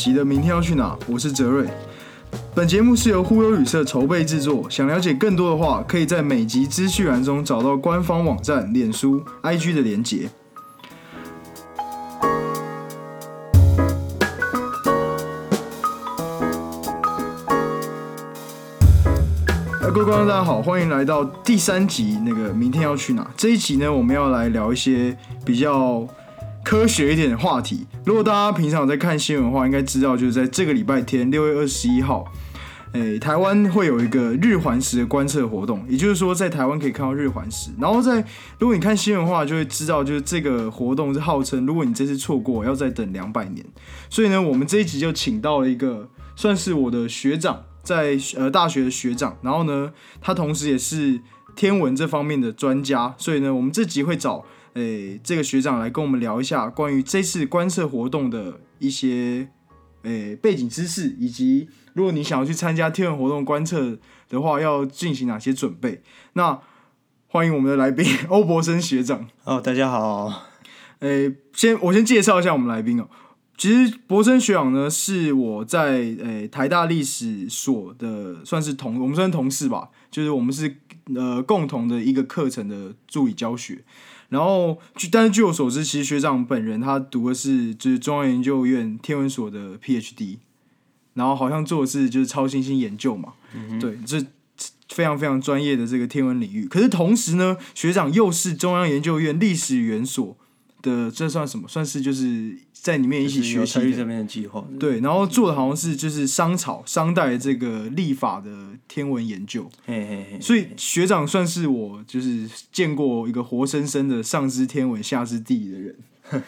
集的《明天要去哪》，我是泽瑞。本节目是由忽悠旅社筹备制作。想了解更多的话，可以在每集资讯栏中找到官方网站、脸书、IG 的连结。各位观众，大家好，欢迎来到第三集。那个明天要去哪？这一集呢，我们要来聊一些比较科学一点的话题。如果大家平常有在看新闻的话，应该知道，就是在这个礼拜天，六月二十一号，诶、台湾会有一个日环食的观测活动，也就是说，在台湾可以看到日环食。然后在如果你看新闻的话，就会知道，就是这个活动是号称，如果你这次错过，要再等两百年。所以呢，我们这一集就请到了一个算是我的学长，在呃大学的学长，然后呢，他同时也是天文这方面的专家，所以呢，我们这集会找诶、这个学长来跟我们聊一下关于这次观测活动的一些诶、背景知识，以及如果你想要去参加天文活动观测的话，要进行哪些准备。那欢迎我们的来宾 欧博森学长。哦，大家好，诶、先我先介绍一下我们来宾哦。其实博森学长呢，是我在诶、台大历史所的算是同我们算同事吧，就是我们是呃共同的一个课程的助理教学。然后据但是据我所知，其实学长本人他读的是就是中央研究院天文所的 PhD，然后好像做的是就是超新星研究嘛，对，这非常非常专业的这个天文领域。可是同时呢，学长又是中央研究院历史园所的，这算什么？算是就是在里面一起学习这边的计划，对，然后做的好像是就是商朝商代的这个历法的天文研究，嘿嘿嘿，所以学长算是我就是见过一个活生生的上知天文下知地理的人。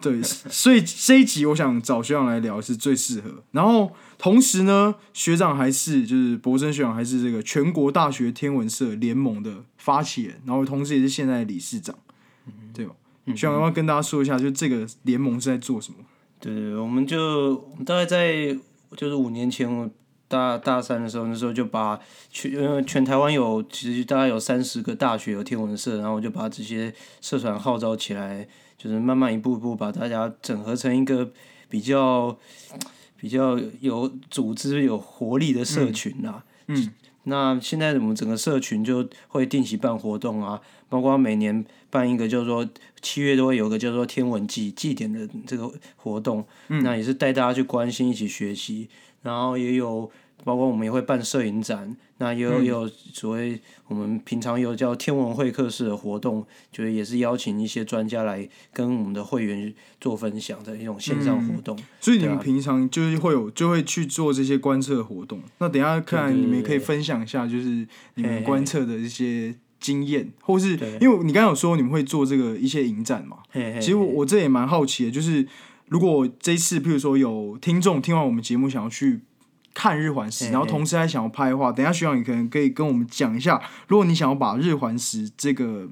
对，所以这一集我想找学长来聊是最适合。然后同时呢，学长还是就是博生学长还是这个全国大学天文社联盟的发起人，然后同时也是现在的理事长，对吧？学长要不要跟大家说一下，就这个联盟是在做什么？对对对，我们就大概在就是五年前我大大三的时候，那时候就把全呃全台湾有其实大概有三十个大学有天文社，然后我就把这些社团号召起来，就是慢慢一步一步把大家整合成一个比较 比较有组织、有活力的社群啦。嗯那现在我们整个社群就会定期办活动啊，包括每年办一个叫做七月都会有个叫做天文祭祭典的这个活动，那也是带大家去关心、一起学习，然后也有包括我们也会办摄影展，那也有、也有所谓我们平常有叫天文会客室的活动，就是也是邀请一些专家来跟我们的会员做分享的一种线上活动。所以你们平常就是会有就会去做这些观测活动。那等一下看你们也可以分享一下，就是你们观测的一些经验，或是因为你刚刚有说你们会做这个一些影展嘛？嘿嘿其实我我这也蛮好奇的，就是如果这一次譬如说有听众听完我们节目想要去。看日环食，然后同时还想要拍的话，等一下徐长你可能可以跟我们讲一下，如果你想要把日环食这个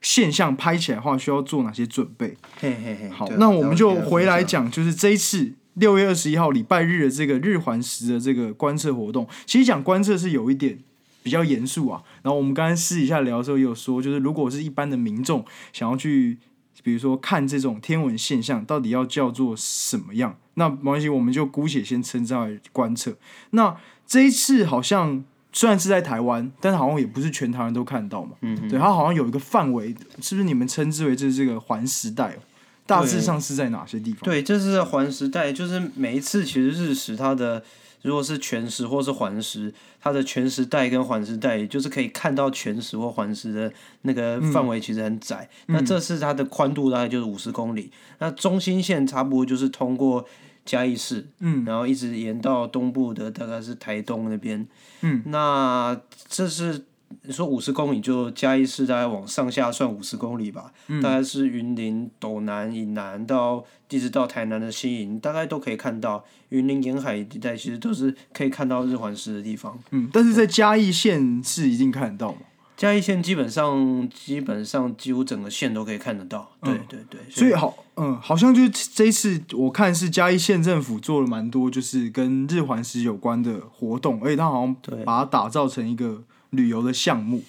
现象拍起来的话，需要做哪些准备？嘿嘿嘿，好，那我们就回来讲，就是这一次六月二十一号礼拜日的这个日环食的这个观测活动。其实讲观测是有一点比较严肃啊。然后我们刚才私底下聊的时候也有说，就是如果是一般的民众想要去，比如说看这种天文现象，到底要叫做什么样？那没关系，我们就姑且先称之为观测。那这一次好像虽然是在台湾，但是好像也不是全台湾都看到嘛。嗯对，它好像有一个范围，是不是你们称之为就是这个环时代哦？大致上是在哪些地方？对，这是环时代，就是每一次其实日食它的如果是全时或是环时，它的全时带跟环时带，就是可以看到全时或环时的那个范围其实很窄。那这次它的宽度大概就是五十公里，那中心线差不多就是通过嘉义市，嗯，然后一直延到东部的大概是台东那边，嗯，那这是你说五十公里，就嘉义市大概往上下算五十公里吧，嗯大概是云林、斗南以南到一直到台南的新营，大概都可以看到。云林沿海一带其实都是可以看到日环食的地方。嗯，但是在嘉义县是一定看得到吗？嘉义县基本上基本上几乎整个县都可以看得到。对对对，嗯所以好，嗯，好像就是这一次我看是嘉义县政府做了蛮多，就是跟日环食有关的活动，而且他好像对把它打造成一个旅游的项目。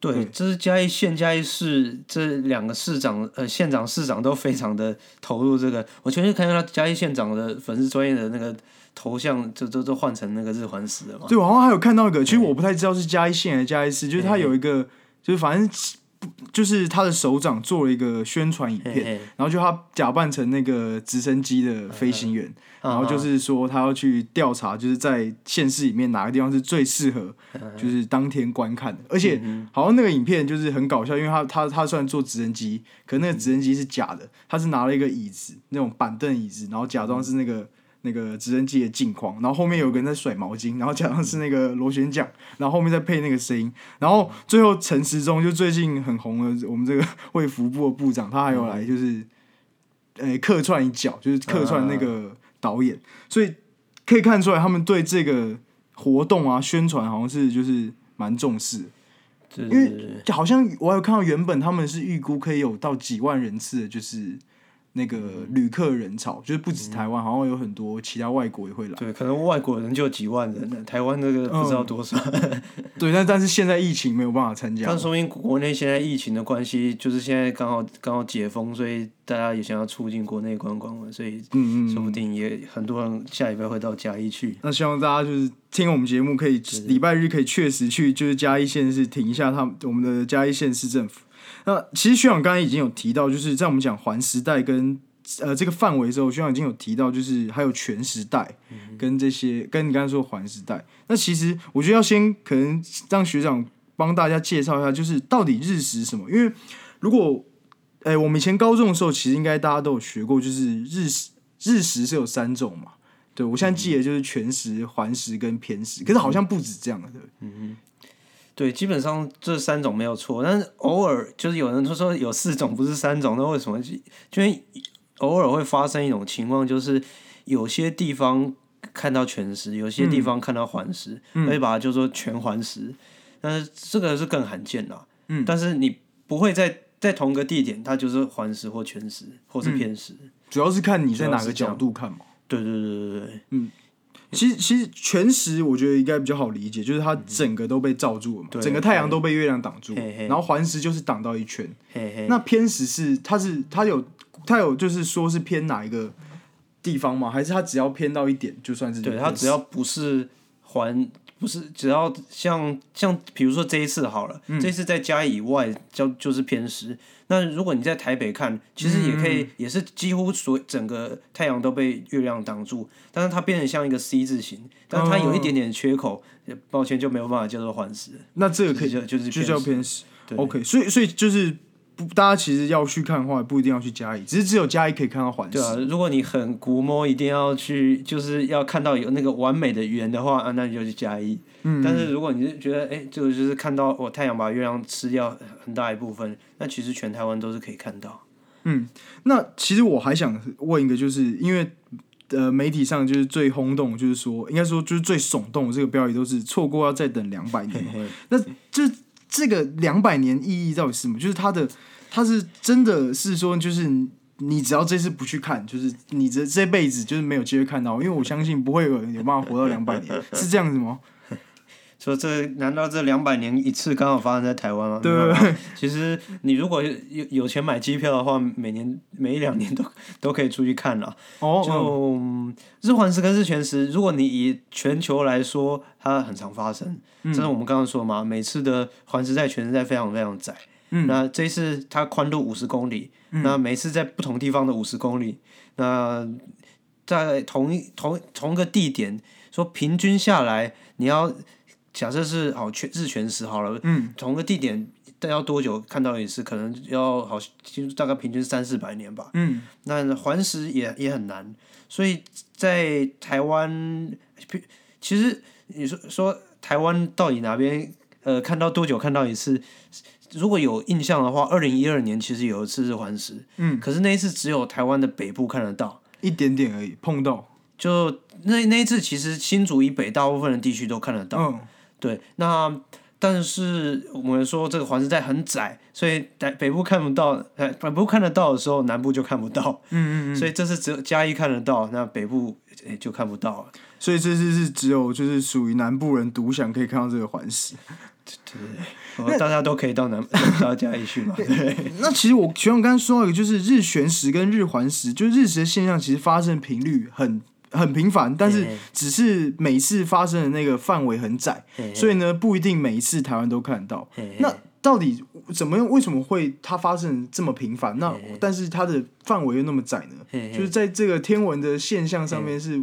对，这是嘉义县、嘉义市这两个市长、呃县长、市长都非常的投入这个。我前天看到嘉义县长的粉丝专业的那个头像，就都都换成那个日环食了嘛。对，我好像还有看到一个，其实我不太知道是嘉义县还是嘉义市，就是他有一个，就是反正就是他的首长做了一个宣传影片，然后就他假扮成那个直升机的飞行员。然后就是说，他要去调查，就是在县市里面哪个地方是最适合，就是当天观看的。而且好像那个影片就是很搞笑，因为他他他虽然坐直升机，可那个直升机是假的，他是拿了一个椅子，那种板凳椅子，然后假装是那个那个直升机的镜框，然后后面有个人在甩毛巾，然后加上是那个螺旋桨，然后后面再配那个声音，然后最后陈时中就最近很红的我们这个卫福部的部长，他还有来就是，呃，客串一脚，就是客串那个。导演，所以可以看出来，他们对这个活动啊宣传好像是就是蛮重视，因为好像我有看到原本他们是预估可以有到几万人次的，就是。那个旅客人潮就是不止台湾，好像有很多其他外国也会来。对，可能外国人就几万人，台湾那个不知道多少。对，但但是现在疫情没有办法参加。但说明国内现在疫情的关系，就是现在刚好刚好解封，所以大家也想要促进国内观光嘛，所以嗯嗯，说不定也很多人下礼拜会到嘉义去。那希望大家就是听我们节目，可以礼拜日可以确实去，就是嘉义县市停一下，他们我们的嘉义县市政府。那其实徐长刚才已经有提到，就是在我们讲环时代跟呃这个范围的时候，徐长已经有提到，就是还有全时代跟这些跟你刚才说环时代。那其实我觉得要先可能让学长帮大家介绍一下，就是到底日食什么？因为如果哎我们以前高中的时候，其实应该大家都有学过，就是日食日食是有三种嘛。对我现在记得就是全食、环食跟偏食，可是好像不止这样的，对。嗯对，基本上这三种没有错，但是偶尔就是有人他说有四种不是三种，那为什么？就因为偶尔会发生一种情况，就是有些地方看到全食，有些地方看到环食，可以把它就说全环食，但是这个是更罕见啦。嗯，但是你不会在在同个地点，它就是环食或全食或是偏食，主要是看你在哪个角度看嘛。对对对对对，嗯。其实其实全食我觉得应该比较好理解，就是它整个都被罩住了嘛，整个太阳都被月亮挡住，然后环食就是挡到一圈。那偏食是它是它有它有就是说是偏哪一个地方吗？还是它只要偏到一点就算是？对，它只要不是环，不是只要像像比如说这一次好了，这次在家以外叫就是偏食。那如果你在台北看，其实也可以，也是几乎所整个太阳都被月亮挡住，但是它变成像一个 C 字形，但是它有一点点缺口，抱歉就没有办法叫做环食。那这个可以叫就是就叫偏食。OK，所以所以就是不，大家其实要去看的话，不一定要去嘉义，只是只有嘉义可以看到环食。对啊，如果你很古摸，一定要去，就是要看到有那个完美的圆的话，啊，那你就去嘉义。嗯，但是如果你是觉得，哎，这个就是看到我太阳把月亮吃掉很大一部分，那其实全台湾都是可以看到。嗯，那其实我还想问一个，就是因为呃媒体上就是最轰动，就是说应该说就是最耸动的这个标语都是错过要再等两百年。那这这个两百年意义到底是什么？就是它的它是真的是说，就是你只要这次不去看，就是你这这辈子就是没有机会看到，因为我相信不会有人有办法活到两百年，是这样子吗？说这难道这两百年一次刚好发生在台湾吗？对，其实你如果有有钱买机票的话，每年每一两年都都可以出去看了。哦，就日环食跟日全食，如果你以全球来说，它很常发生。这是我们刚刚说嘛，每次的环食在全世界非常非常窄。嗯，那这一次它宽度五十公里，那每次在不同地方的五十公里，那在同一同同一个地点，说平均下来你要。假设是好全日全食好了，嗯，同个地点要多久看到一次？可能要好，大概平均三四百年吧。嗯，那环食也也很难，所以在台湾，其实你说说台湾到底哪边呃看到多久看到一次？如果有印象的话，二零一二年其实有一次是环食，嗯，可是那一次只有台湾的北部看得到，一点点而已，碰到就那那一次其实新竹以北大部分的地区都看得到。嗯。对，那但是我们说这个环时在很窄，所以在北部看不到，哎，北部看得到的时候，南部就看不到。嗯嗯嗯。所以这是只有嘉义看得到，那北部就看不到了。所以这次是只有就是属于南部人独享可以看到这个环食。哦大家都可以到南到嘉义去嘛。对，那其实我学长刚刚说到一个，就是日全食跟日环食，就是日食的现象其实发生频率很很频繁，但是只是每次发生的那个范围很窄，所以呢不一定每一次台湾都看得到。那到底怎么样？为什么会它发生这么频繁？那但是它的范围又那么窄呢？就是在这个天文的现象上面是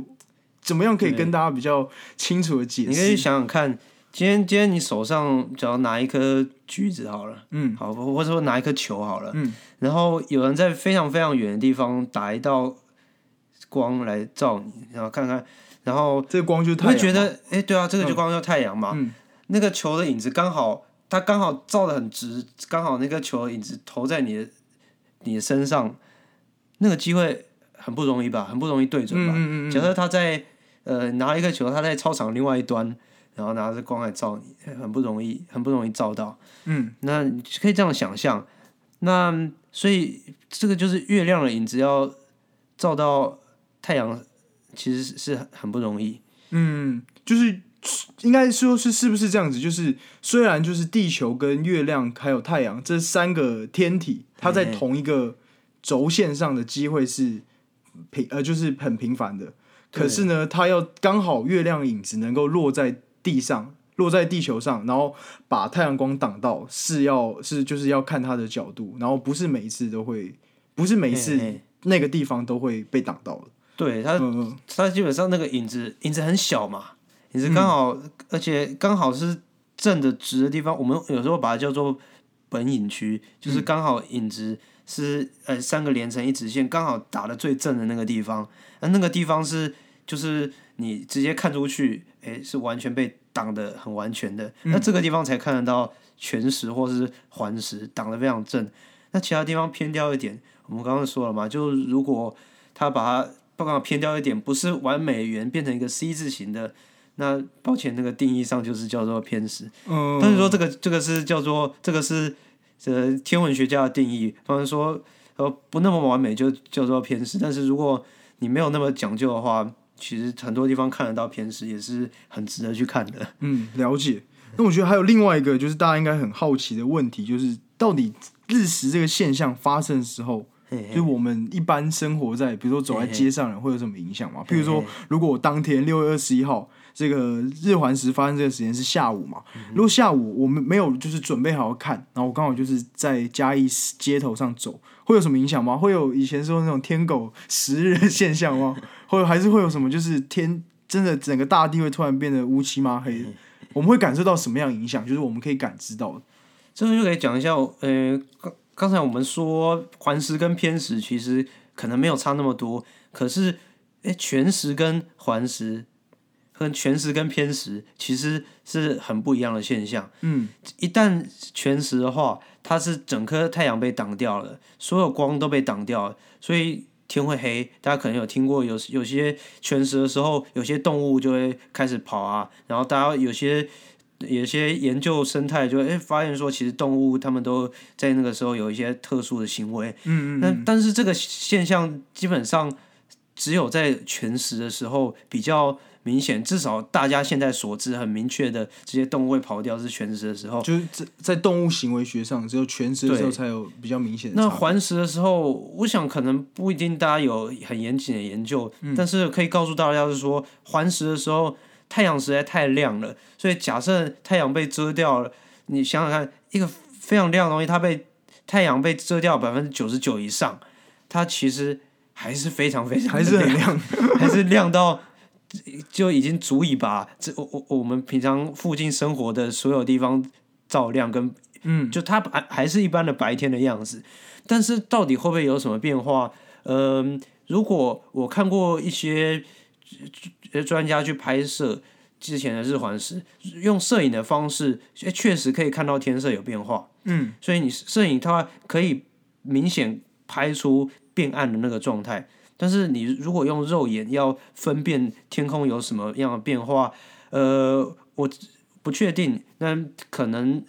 怎么样可以跟大家比较清楚的解释你可以？想想看，今天今天你手上只要拿一颗橘子好了，嗯好，或者说拿一颗球好了，嗯然后有人在非常非常远的地方打一道光来照你，然后看看，然后这个光就是太会觉得，哎、对啊，这个就光叫太阳嘛，嗯那个球的影子刚好，它刚好照的很直，刚好那个球的影子投在你的你的身上，那个机会很不容易吧，很不容易对准吧。嗯嗯嗯假设他在呃拿一个球，他在操场另外一端，然后拿着光来照你，很不容易，很不容易照到。嗯那你可以这样想象，那所以这个就是月亮的影子要照到太阳，其实是是很不容易。嗯，就是应该说是是不是这样子？就是虽然就是地球跟月亮还有太阳这三个天体，它在同一个轴线上的机会是平呃就是很频繁的，可是呢，它要刚好月亮影子能够落在地上。落在地球上，然后把太阳光挡到，是要是就是要看它的角度，然后不是每一次都会，不是每一次那个地方都会被挡到的。对它，它基本上那个影子影子很小嘛，影子刚好，而且刚好是正的直的地方，我们有时候把它叫做本影区，就是刚好影子是呃三个连成一直线，刚好打的最正的那个地方，那那个地方是就是你直接看出去，诶、是完全被挡的很完全的，那这个地方才看得到全食或是环食挡的非常正，那其他地方偏掉一点，我们刚刚说了嘛，就如果它把它刚好偏掉一点，不是完美圆变成一个 C 字形的，那抱歉，那个定义上就是叫做偏食。嗯，但是说这个这个是叫做这个是呃天文学家的定义，他们说呃不那么完美就叫做偏食，但是如果你没有那么讲究的话，其实很多地方看得到偏食也是很值得去看的。嗯，了解。那我觉得还有另外一个，就是大家应该很好奇的问题，就是到底日食这个现象发生的时候，嘿就是我们一般生活在，比如说走在街上人会有什么影响吗？譬如说，如果我当天六月二十一号这个日环食发生这个时间是下午嘛，如果下午我们没有就是准备好好看，然后我刚好就是在嘉义街头上走，会有什么影响吗？会有以前说那种天狗食日的现象吗？或者还是会有什么就是天真的整个大地会突然变得乌漆嘛黑的？我们会感受到什么样影响？就是我们可以感知到的。这个就可以讲一下，呃，刚刚才我们说环食跟偏食其实可能没有差那么多，可是，哎，全食跟环食，跟全食跟偏食其实是很不一样的现象。嗯，一旦全食的话，它是整颗太阳被挡掉了，所有光都被挡掉了，所以天会黑。大家可能有听过有有些全食的时候，有些动物就会开始跑啊，然后大家有些有些研究生态就会诶发现说，其实动物它们都在那个时候有一些特殊的行为。嗯嗯那但是这个现象基本上只有在全食的时候比较明显，至少大家现在所知很明确的，这些动物会跑掉是全食的时候。就是在在动物行为学上，只有全食的时候才有比较明显的。那环食的时候，我想可能不一定大家有很严谨的研究，但是可以告诉大家是说，环食的时候太阳实在太亮了，所以假设太阳被遮掉了，你想想看，一个非常亮的东西，它被太阳被遮掉百分之九十九以上，它其实还是非常非常还是很亮，还是亮到就已经足以把这我我我们平常附近生活的所有地方照亮跟嗯，就它还还是一般的白天的样子，但是到底会不会有什么变化？嗯、如果我看过一些呃专家去拍摄之前的日环食，用摄影的方式，诶确实可以看到天色有变化。嗯，所以你摄影它可以明显拍出变暗的那个状态，但是你如果用肉眼要分辨天空有什么样的变化，呃，我不确定，那可能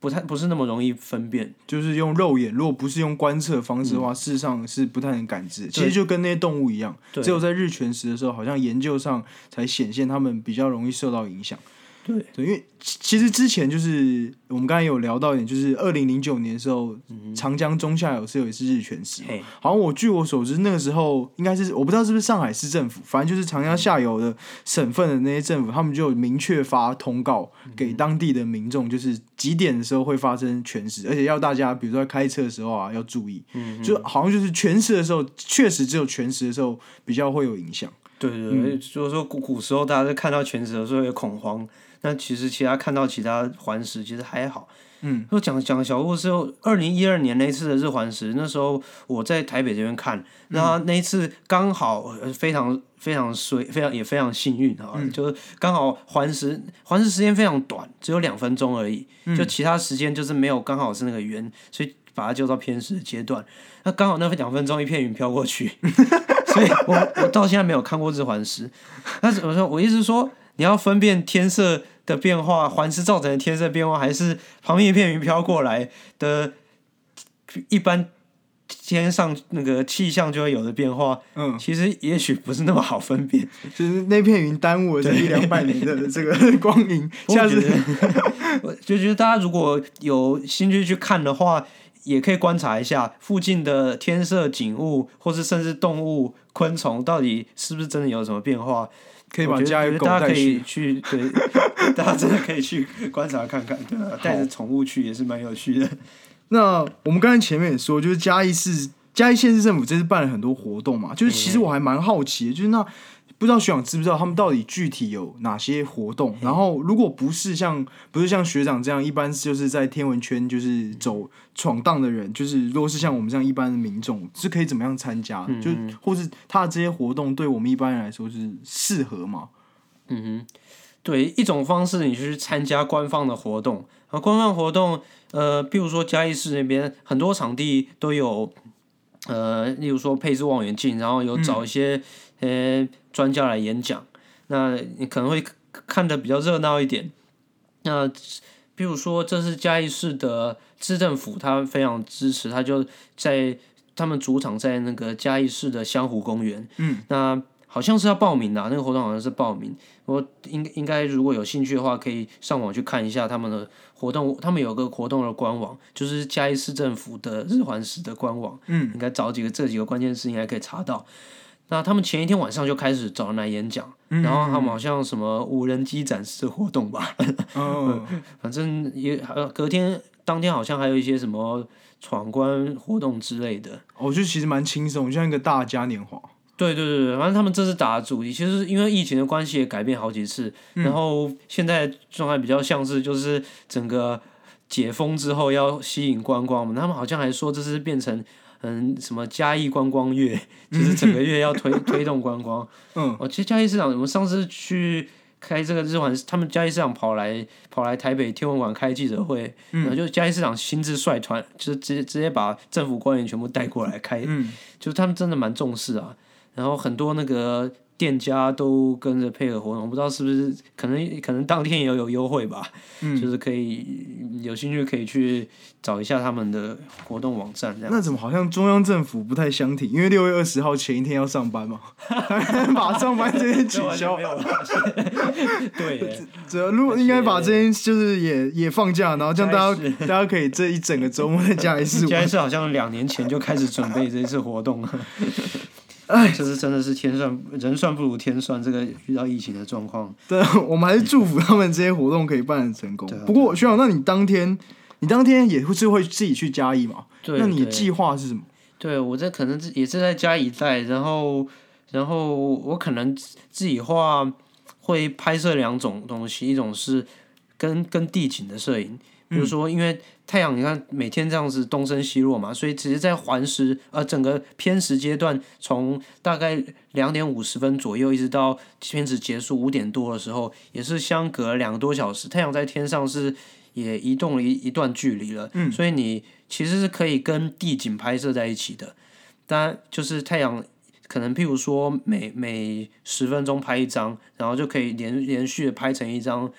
不太不是那么容易分辨。就是用肉眼，如果不是用观测方式的话，事实上是不太能感知。其实就跟那些动物一样，只有在日全食的时候，好像研究上才显现它们比较容易受到影响。对。对，因为其其实之前就是我们刚才有聊到一点，就是二零零九年的时候，长江中下游是有一次日全食好像我据我所知，那个时候应该是我不知道是不是上海市政府，反正就是长江下游的省份的那些政府，他们就有明确发通告给当地的民众，就是几点的时候会发生全食，而且要大家比如说在开车的时候啊要注意，就好像就是全食的时候，确实只有全食的时候比较会有影响。对对对，就是说古古时候大家在看到全食的时候有恐慌，那其实其他看到其他环食其实还好。嗯，就讲讲小故事，二零一二年那次的日环食，那时候我在台北这边看，那那一次刚好呃非常非常衰，非常也非常幸运啊，就是刚好环食环食时间非常短，只有两分钟而已，就其他时间就是没有刚好是那个圆，所以把它叫到偏食的阶段。那刚好那两分钟一片云飘过去，所以我我到现在没有看过日环食。但是我说我意思是说，你要分辨天色的变化，环食造成的天色变化，还是旁边一片云飘过来的，一般天上那个气象就会有的变化，嗯，其实也许不是那么好分辨。就是那片云耽误了这一两百年的这个光阴，下次我就觉得大家如果有兴趣去看的话，也可以观察一下附近的天色景物，或是甚至动物、昆虫，到底是不是真的有什么变化。可以把家有狗带大家可以去。去，对，大家真的可以去观察看看，对啊，带着宠物去也是蛮有趣的。那我们刚才前面也说，就是嘉义市嘉义县市政府这次办了很多活动嘛，就是其实我还蛮好奇的，就是那不知道学长知不知道他们到底具体有哪些活动？然后如果不是像不是像学长这样，一般就是在天文圈就是走闯荡的人，就是如果是像我们这样一般的民众，是可以怎么样参加的？就或是他的这些活动对我们一般人来说是适合吗？嗯哼对，一种方式你去参加官方的活动，啊，官方活动，呃，比如说嘉义市那边很多场地都有，呃，例如说配置望远镜，然后有找一些、呃专家来演讲，那你可能会看得比较热闹一点。那比如说这是嘉义市的市政府，他非常支持，他就在他们主场在那个嘉义市的湘湖公园，嗯，那好像是要报名的啊、那个活动好像是报名。我应应该如果有兴趣的话，可以上网去看一下他们的活动。他们有个活动的官网，就是嘉义市政府的日环食的官网。嗯，应该找几个这几个关键字应该可以查到。那他们前一天晚上就开始找人来演讲，然后他们好像什么无人机展示活动吧，哦，反正也呃隔天当天好像还有一些什么闯关活动之类的。我觉得其实蛮轻松，像一个大嘉年华。对对对对，反正他们这次打的主题，其实因为疫情的关系也改变好几次，然后现在状态比较像是就是整个解封之后要吸引观光嘛，他们好像还说这是变成嗯什么嘉义观光月，就是整个月要推 推动观光。嗯，哦，其实嘉义市长，我们上次去开这个日环，他们嘉义市长跑来跑来台北天文馆开记者会，然后就嘉义市长亲自率团，就是直接直接把政府官员全部带过来开，嗯就是他们真的蛮重视啊。然后很多那个店家都跟着配合活动，我不知道是不是可能可能当天也有有优惠吧，就是可以有兴趣可以去找一下他们的活动网站这样。那怎么好像中央政府不太相挺？因为六月二十号前一天要上班嘛，把上班这天取消对耶，这 如果应该把这天就是也也放假，然后这样大家大家可以这一整个周末在家里 试玩。嘉义市好像两年前就开始准备这一次活动了。哎，这是真的是天算人算不如天算，这个遇到疫情的状况，对，我们还是祝福他们这些活动可以办得成功。不过学长，那你当天你当天也会是会自己去嘉义嘛？对对那你的计划是什么？对我这可能是也是在嘉义带，然后然后我可能自自己画会拍摄两种东西，一种是跟跟地景的摄影，比如说因为太阳你看每天这样子东升西落嘛，所以其实在环时呃整个偏食阶段，从大概两点五十分左右一直到偏食结束五点多的时候，也是相隔两个多小时，太阳在天上是也移动了一一段距离了，嗯所以你其实是可以跟地景拍摄在一起的。当然，就是太阳可能譬如说每每十分钟拍一张，然后就可以连连续的拍成一张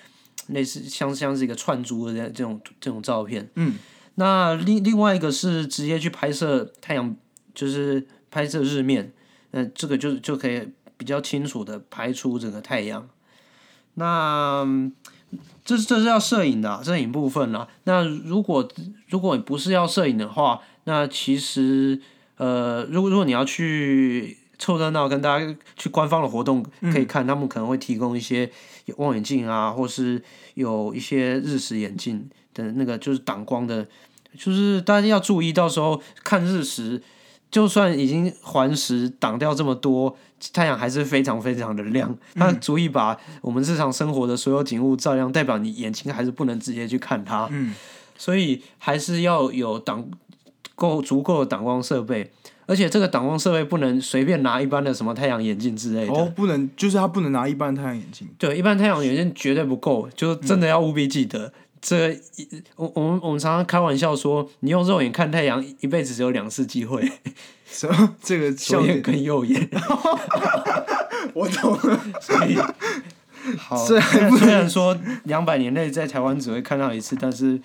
类似像像是一个串珠的这这种这种照片。嗯，那另另外一个是直接去拍摄太阳，就是拍摄日面，那这个就就可以比较清楚的拍出整个太阳。那这这是要摄影的、啊、摄影部分啦。那如果如果你不是要摄影的话，那其实呃，如果如果你要去凑热闹，跟大家去官方的活动可以看，他们可能会提供一些望远镜啊，或是有一些日食眼镜的那个就是挡光的，就是大家要注意，到时候看日食，就算已经环食挡掉这么多。太阳还是非常非常的亮，它足以把我们日常生活的所有景物照亮，代表你眼睛还是不能直接去看它。嗯，所以还是要有挡够足够的挡光设备，而且这个挡光设备不能随便拿一般的什么太阳眼镜之类的。哦，不能，就是它不能拿一般太阳眼镜。对，一般太阳眼镜绝对不够，就真的要务必记得。这我我们我们常常开玩笑说，你用肉眼看太阳，一辈子只有两次机会。什么？这个左眼跟右眼？我懂了。所以，好，虽然说两百年内在台湾只会看到一次，但是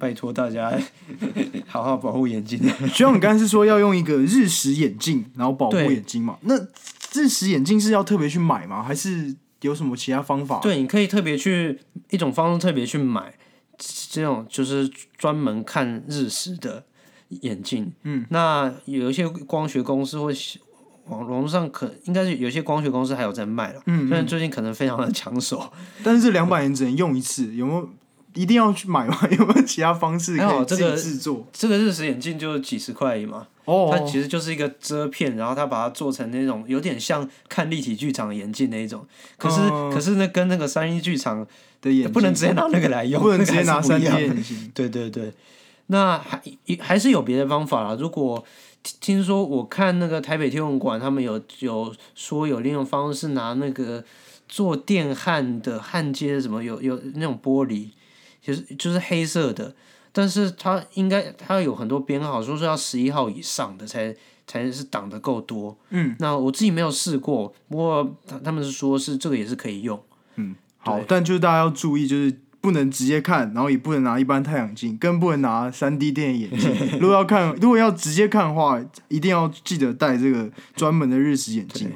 拜托大家 好好保护眼睛。徐永刚是说要用一个日食眼镜，然后保护眼睛嘛？那日食眼镜是要特别去买吗？还是有什么其他方法？对，你可以特别去一种方式特别去买。这种就是专门看日食的眼镜，嗯，那有一些光学公司或网网络上可应该是有些光学公司还有在卖了，嗯，虽然最近可能非常的抢手，但是这两百年只能用一次，有没有一定要去买吗？有没有其他方式可以自己制作？这个日食眼镜就几十块嘛，哦，它其实就是一个遮片，然后它把它做成那种有点像看立体剧场眼镜那一种，可是可是那跟那个三一剧场。的眼不能直接拿那个来用，不能直接拿三 D 眼镜。对对对，那还还是有别的方法啦。如果听说我看那个台北天文馆，他们有有说有另一种方式拿那个做电焊的焊接什么，有有那种玻璃，就是就是黑色的，但是它应该它有很多编号，说是要十一号以上的才才是挡的够多。嗯，那我自己没有试过，不过他他们是说是这个也是可以用。嗯。好，但就是大家要注意，就是不能直接看，然后也不能拿一般太阳镜，更不能拿三 D 电影眼镜。如果要看，如果要直接看的话，一定要记得戴这个专门的日食眼镜。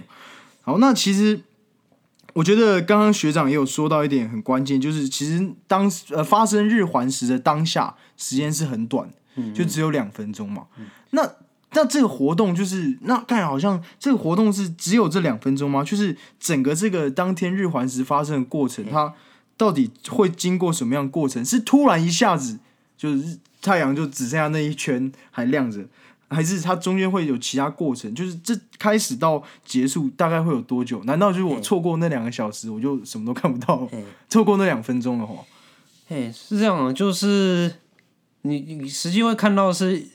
好，那其实我觉得刚刚学长也有说到一点很关键，就是其实当呃发生日环食的当下，时间是很短，就只有两分钟嘛。那那这个活动就是，那看来好像这个活动是只有这两分钟吗？就是整个这个当天日环食发生的过程，它到底会经过什么样过程？是突然一下子就是太阳就只剩下那一圈还亮着，还是它中间会有其他过程？就是这开始到结束大概会有多久？难道就是我错过那两个小时，我就什么都看不到？错过那两分钟的话，哎，是这样的，就是你你实际会看到是。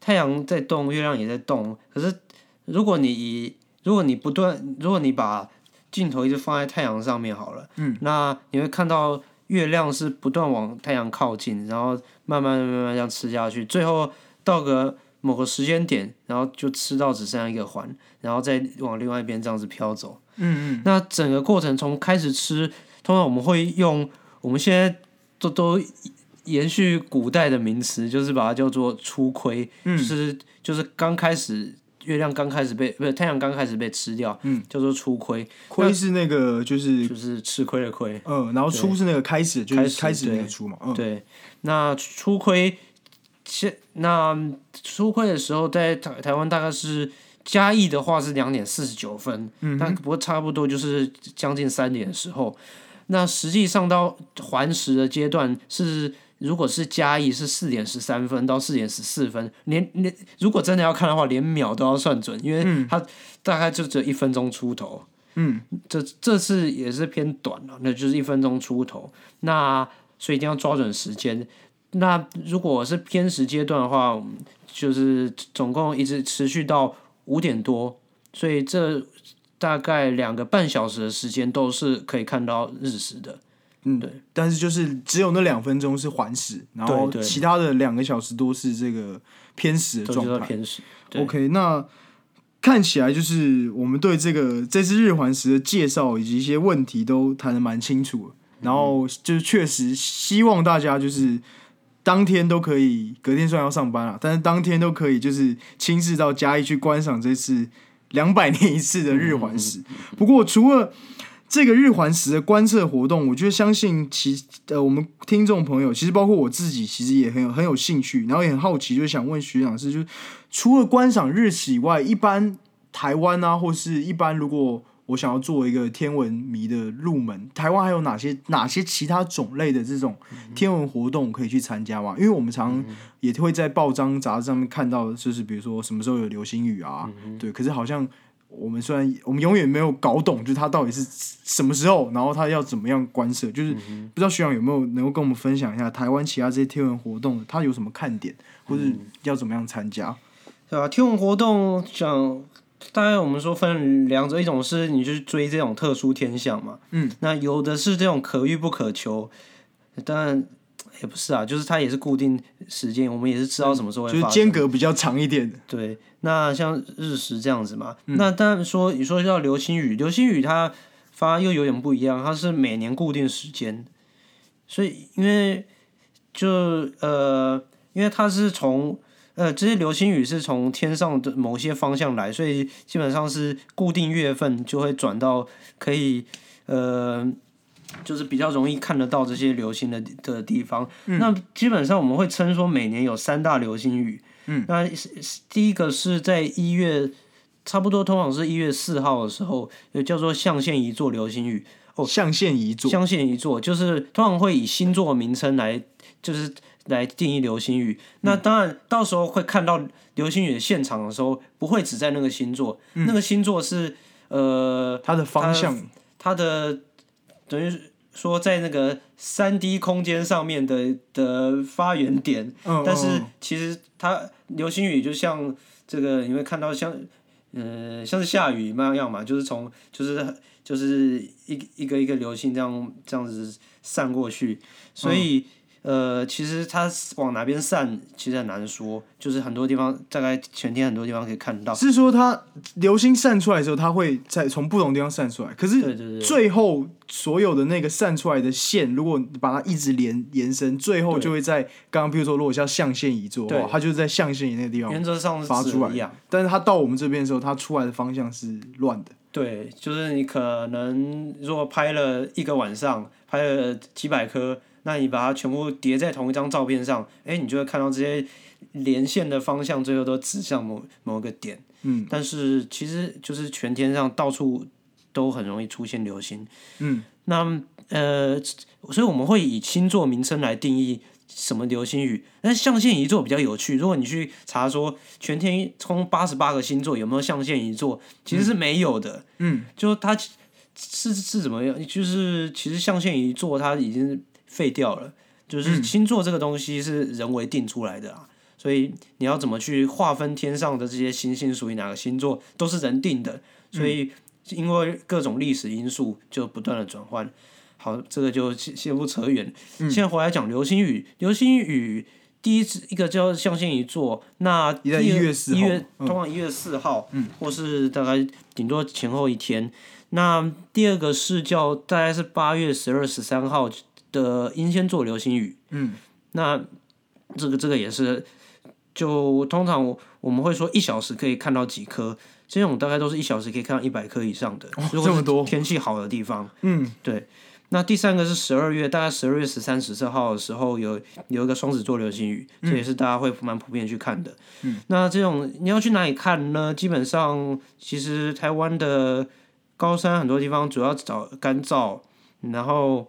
太阳在动，月亮也在动。可是，如果你如果你不断，如果你把镜头一直放在太阳上面好了，嗯，那你会看到月亮是不断往太阳靠近，然后慢慢慢慢这样吃下去，最后到个某个时间点，然后就吃到只剩下一个环，然后再往另外一边这样子飘走。嗯嗯。那整个过程从开始吃，通常我们会用我们现在都都。延续古代的名词，就是把它叫做初窥，就是就是刚开始月亮刚开始被不是太阳刚开始被吃掉，嗯，叫做初亏。亏是那个就是就是吃亏的亏，嗯，然后初是那个开始，就是开始那个初嘛，嗯，对。那初窥，现那初会的时候，在台台湾大概是嘉义的话是两点四十九分，嗯，但不过差不多就是将近三点的时候。那实际上到环食的阶段是。如果是加义是四点十三分到四点十四分，连连如果真的要看的话，连秒都要算准，因为它大概就只有一分钟出头。嗯，这这次也是偏短了，那就是一分钟出头。那所以一定要抓准时间。那如果是偏食阶段的话，就是总共一直持续到五点多，所以这大概两个半小时的时间都是可以看到日食的。嗯，对，但是就是只有那两分钟是环食，然后其他的两个小时都是这个偏食的状态。偏食。OK，那看起来就是我们对这个这次日环食的介绍以及一些问题都谈的蛮清楚，然后就是确实希望大家就是当天都可以，隔天虽然要上班了，但是当天都可以就是亲自到嘉义去观赏这次两百年一次的日环食。不过除了这个日环食的观测活动，我觉得相信其呃我们听众朋友，其实包括我自己，其实也很有很有兴趣，然后也很好奇，就想问徐长是，就是除了观赏日食以外，一般台湾啊，或是一般如果我想要做一个天文迷的入门，台湾还有哪些哪些其他种类的这种天文活动可以去参加吗？因为我们常也会在报章杂志上面看到，就是比如说什么时候有流星雨啊，对，可是好像。我们虽然我们永远没有搞懂，就是它到底是什么时候，然后它要怎么样观测，就是不知道徐长有没有能够跟我们分享一下台湾其他这些天文活动，它有什么看点，或者要怎么样参加？对吧？天文活动讲，大概我们说分两种，一种是你去追这种特殊天象嘛，嗯，那有的是这种可遇不可求，当然也不是啊，就是它也是固定时间，我们也是知道什么时候会就是间隔比较长一点。对，那像日食这样子嘛，那当然说你说叫流星雨，流星雨它发又有点不一样，它是每年固定时间，所以因为就呃，因为它是从呃这些流星雨是从天上的某些方向来，所以基本上是固定月份就会转到可以呃。就是比较容易看得到这些流星的的地方。那基本上我们会称说每年有三大流星雨。嗯，那第一个是在一月，差不多通常是一月四号的时候，有叫做象限一座流星雨。哦，象限一座，象限一座就是通常会以星座名称来，就是来定义流星雨。那当然到时候会看到流星雨的现场的时候，不会只在那个星座，那个星座是呃它的方向，它的。等于说，在那个三 D 空间上面的的发源点，但是其实它流星雨就像这个，你会看到像，嗯，像是下雨那样嘛，就是从就是就是一一个一个流星这样这样子散过去，所以。呃，其实它往哪边散，其实很难说。就是很多地方，大概全天很多地方可以看到。是说它流星散出来的时候，它会在从不同地方散出来。可是最后所有的那个散出来的线，如果把它一直连延伸，最后就会在刚刚，比如说，如果像象限一座，它就是在象限仪那个地方原则上发出来。但是它到我们这边的时候，它出来的方向是乱的。对，就是你可能如果拍了一个晚上，拍了几百颗。那你把它全部叠在同一张照片上，哎，你就会看到这些连线的方向最后都指向某某个点。嗯，但是其实就是全天上到处都很容易出现流星。嗯，那呃，所以我们会以星座名称来定义什么流星雨。但象限一座比较有趣，如果你去查说全天空八十八个星座有没有象限一座，其实是没有的。嗯，就它是是怎么样？就是其实象限一座它已经。废掉了，就是星座这个东西是人为定出来的啊，所以你要怎么去划分天上的这些星星属于哪个星座，都是人定的，所以因为各种历史因素就不断的转换。好，这个就先先不扯远，现在回来讲流星雨。流星雨第一次一个叫象限一座，那一月四一月通常一月四号，嗯，或是大概顶多前后一天。那第二个是叫大概是八月十二、十三号。的英仙座流星雨，嗯，那这个这个也是，就通常我们会说一小时可以看到几颗，这种大概都是一小时可以看到一百颗以上的，这么多天气好的地方，嗯，对。那第三个是十二月，大概十二月十三、十四号的时候有有一个双子座流星雨，这也是大家会蛮普遍去看的。嗯，那这种你要去哪里看呢？基本上其实台湾的高山很多地方主要找干燥，然后。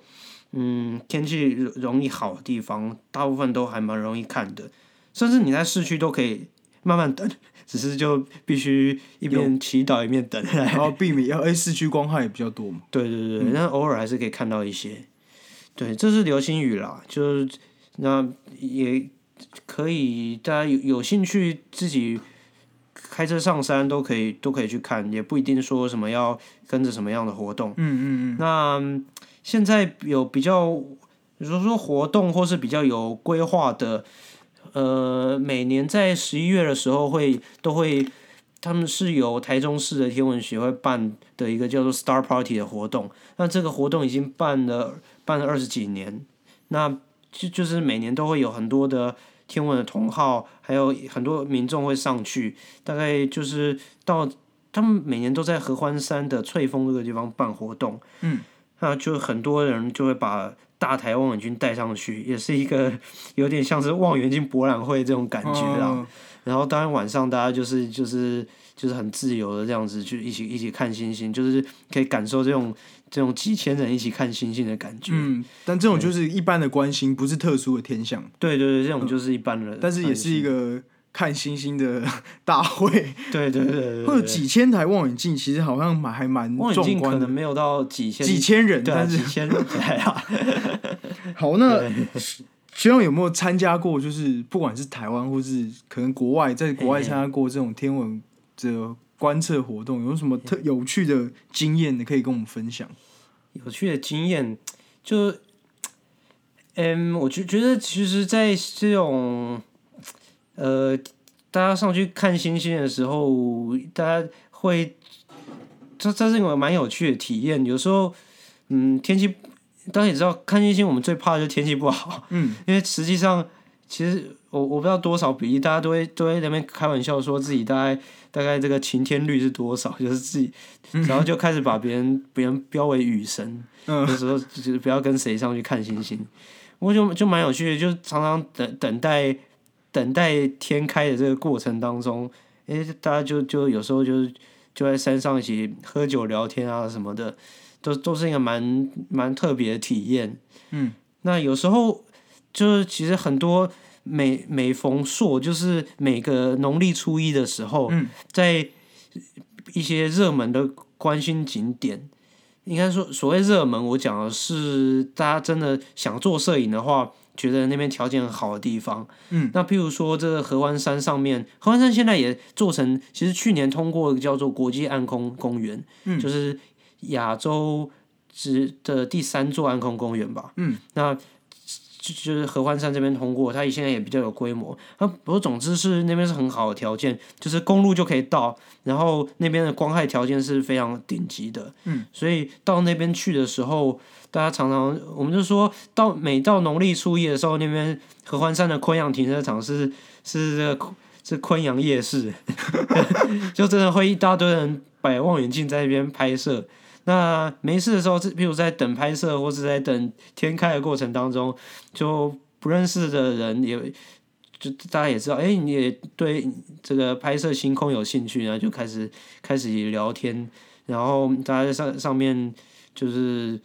嗯，天气容易好的地方，大部分都还蛮容易看的，甚至你在市区都可以慢慢等，只是就必须一边祈祷一边等，然后避免要哎市区光害也比较多嘛。对对对，但偶尔还是可以看到一些。对，这是流星雨啦，就是那也可以，大家有有兴趣自己开车上山都可以，都可以去看，也不一定说什么要跟着什么样的活动。嗯嗯嗯。那。现在有比较，比如说活动或是比较有规划的，呃，每年在十一月的时候会都会，他们是由台中市的天文学会办的一个叫做 Star Party 的活动。那这个活动已经办了办了二十几年，那就就是每年都会有很多的天文的同好，还有很多民众会上去，大概就是到。他们每年都在合欢山的翠峰这个地方办活动，嗯，那就很多人就会把大台望远镜带上去，也是一个有点像是望远镜博览会这种感觉啊。嗯然后当然晚上大家就是就是就是很自由的这样子去一起一起看星星，就是可以感受这种这种几千人一起看星星的感觉。嗯，但这种就是一般的观星，不是特殊的天象，对对对，这种就是一般人，但是也是一个看星星。的大会，对对对对对，会有几千台望远镜，其实好像蛮还蛮望远壮观的。镜可能，没有到几千几千人，但是几千人 好，那学长有没有参加过？就是不管是台湾或是可能国外，在国外参加过这种天文的观测活动，有什么特有趣的经验的可以跟我们分享？有趣的经验就，嗯，我觉觉得其实，在这种呃，大家上去看星星的时候，大家会，这这是一个蛮有趣的体验。有时候，嗯，天气，大家也知道，看星星我们最怕的就是天气不好，嗯，因为实际上，其实我我不知道多少比例，大家都会都会在那边开玩笑说自己大概大概这个晴天率是多少，就是自己，然后就开始把别人别人标为雨神，嗯。有时候就是不要跟谁上去看星星，我就就蛮有趣的，就常常等等待等待天开的这个过程当中，诶，大家就就有时候就是就在山上一起喝酒聊天啊什么的，都都是一个蛮蛮特别的体验。嗯，那有时候就是其实很多每每逢朔，就是每个农历初一的时候，嗯在一些热门的关心景点，应该说所谓热门，我讲的是大家真的想做摄影的话，觉得那边条件很好的地方。嗯，那譬如说这个合欢山上面，合欢山现在也做成，其实去年通过叫做国际暗空公园，嗯就是亚洲之的第三座暗空公园吧。嗯，那就就是合欢山这边通过，它现在也比较有规模。它不过总之是那边是很好的条件，就是公路就可以到，然后那边的光害条件是非常顶级的。嗯，所以到那边去的时候，大家常常我们就说到每到农历初一的时候，那边合欢山的昆阳停车场是是这个是昆阳夜市，就真的会一大堆人摆望远镜在那边拍摄。那没事的时候，这譬如在等拍摄或是在等天开的过程当中，就不认识的人也就大家也知道，哎、你也对这个拍摄星空有兴趣，然后就开始开始聊天，然后大家在上上面就是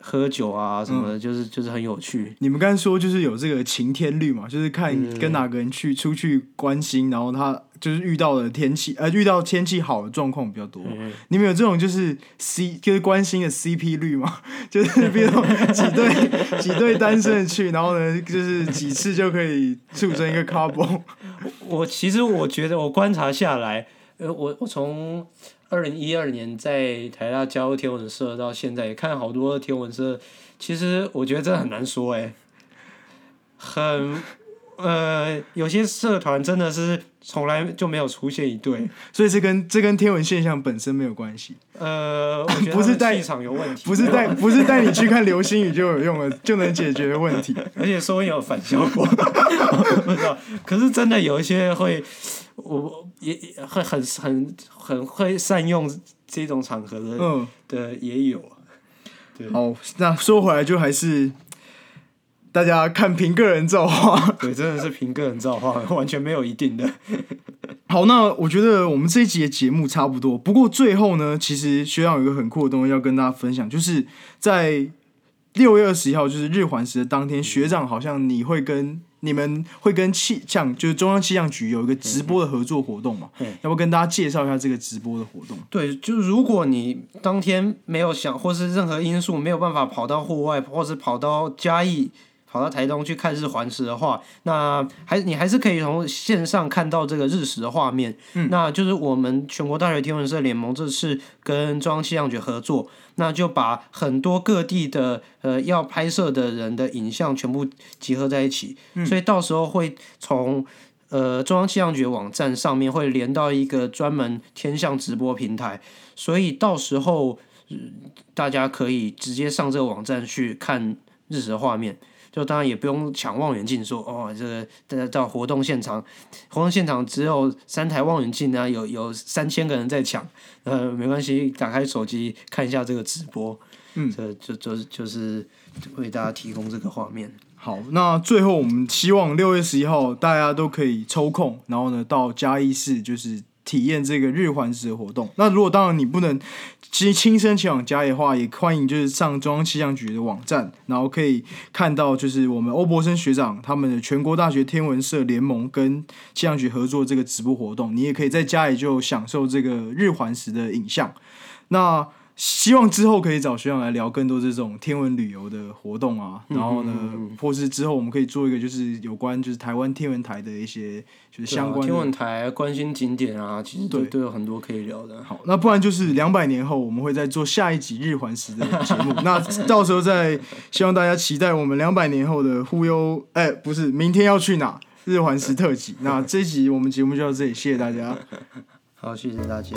喝酒啊什么的，就是就是很有趣。你们刚才说就是有这个晴天率嘛，就是看跟哪个人去出去关心，然后他就是遇到的天气，呃，遇到天气好的状况比较多。嗯你们有这种就是 C 就是关心的 CP 率吗？就是比如说几对几对单身的去，然后呢，就是几次就可以促成一个 couple。我其实我觉得我观察下来，呃，我我从二零一二年在台大教天文社到现在，也看好多天文社，其实我觉得这很难说哎、很呃，有些社团真的是从来就没有出现一对，所以这跟这跟天文现象本身没有关系，呃，我觉得不是带气场有问题，不是带不是带你去看流星雨就有用了，就能解决的问题。而且说有反效果，不知道。可是真的有一些会，我也也会很很很会善用这种场合的、嗯，的也有。好，那说回来就还是大家看凭个人造化。对，真的是凭个人造化，完全没有一定的。好，那我觉得我们这一集的节目差不多。不过最后呢，其实学长有一个很酷的东西要跟大家分享，就是在六月二十一号，就是日环食的当天，学长好像你会跟你们会跟气象，就是中央气象局有一个直播的合作活动嘛？嗯要不要跟大家介绍一下这个直播的活动？对，就是如果你当天没有想，或是任何因素没有办法跑到户外，或是跑到嘉义、跑到台东去看日环食的话，那还你还是可以从线上看到这个日食的画面。嗯，那就是我们全国大学天文社联盟这次跟中央气象局合作，那就把很多各地的呃要拍摄的人的影像全部集合在一起，所以到时候会从呃中央气象局网站上面会连到一个专门天象直播平台，所以到时候、呃大家可以直接上这个网站去看日食的画面。就当然也不用抢望远镜说哦，这个大家到活动现场，活动现场只有三台望远镜啊，有有三千个人在抢，呃，没关系，打开手机看一下这个直播，嗯，这就就是就是为大家提供这个画面。好，那最后我们希望六月十一号大家都可以抽空，然后呢到嘉义市就是体验这个日环食的活动。那如果当然你不能亲亲身前往家里的话，也欢迎就是上中央气象局的网站，然后可以看到就是我们欧博森学长他们的全国大学天文社联盟跟气象局合作这个直播活动，你也可以在家里就享受这个日环食的影像。那希望之后可以找学长来聊更多这种天文旅游的活动啊，然后呢，或是之后我们可以做一个就是有关就是台湾天文台的一些就是相关的天文台关心景点啊，其实都都有很多可以聊的。好，那不然就是两百年后我们会再做下一集日环食的节目，那到时候再希望大家期待我们两百年后的忽悠，哎，不是明天要去哪日环食特辑。那这一集我们节目就到这里，谢谢大家。好，谢谢大家。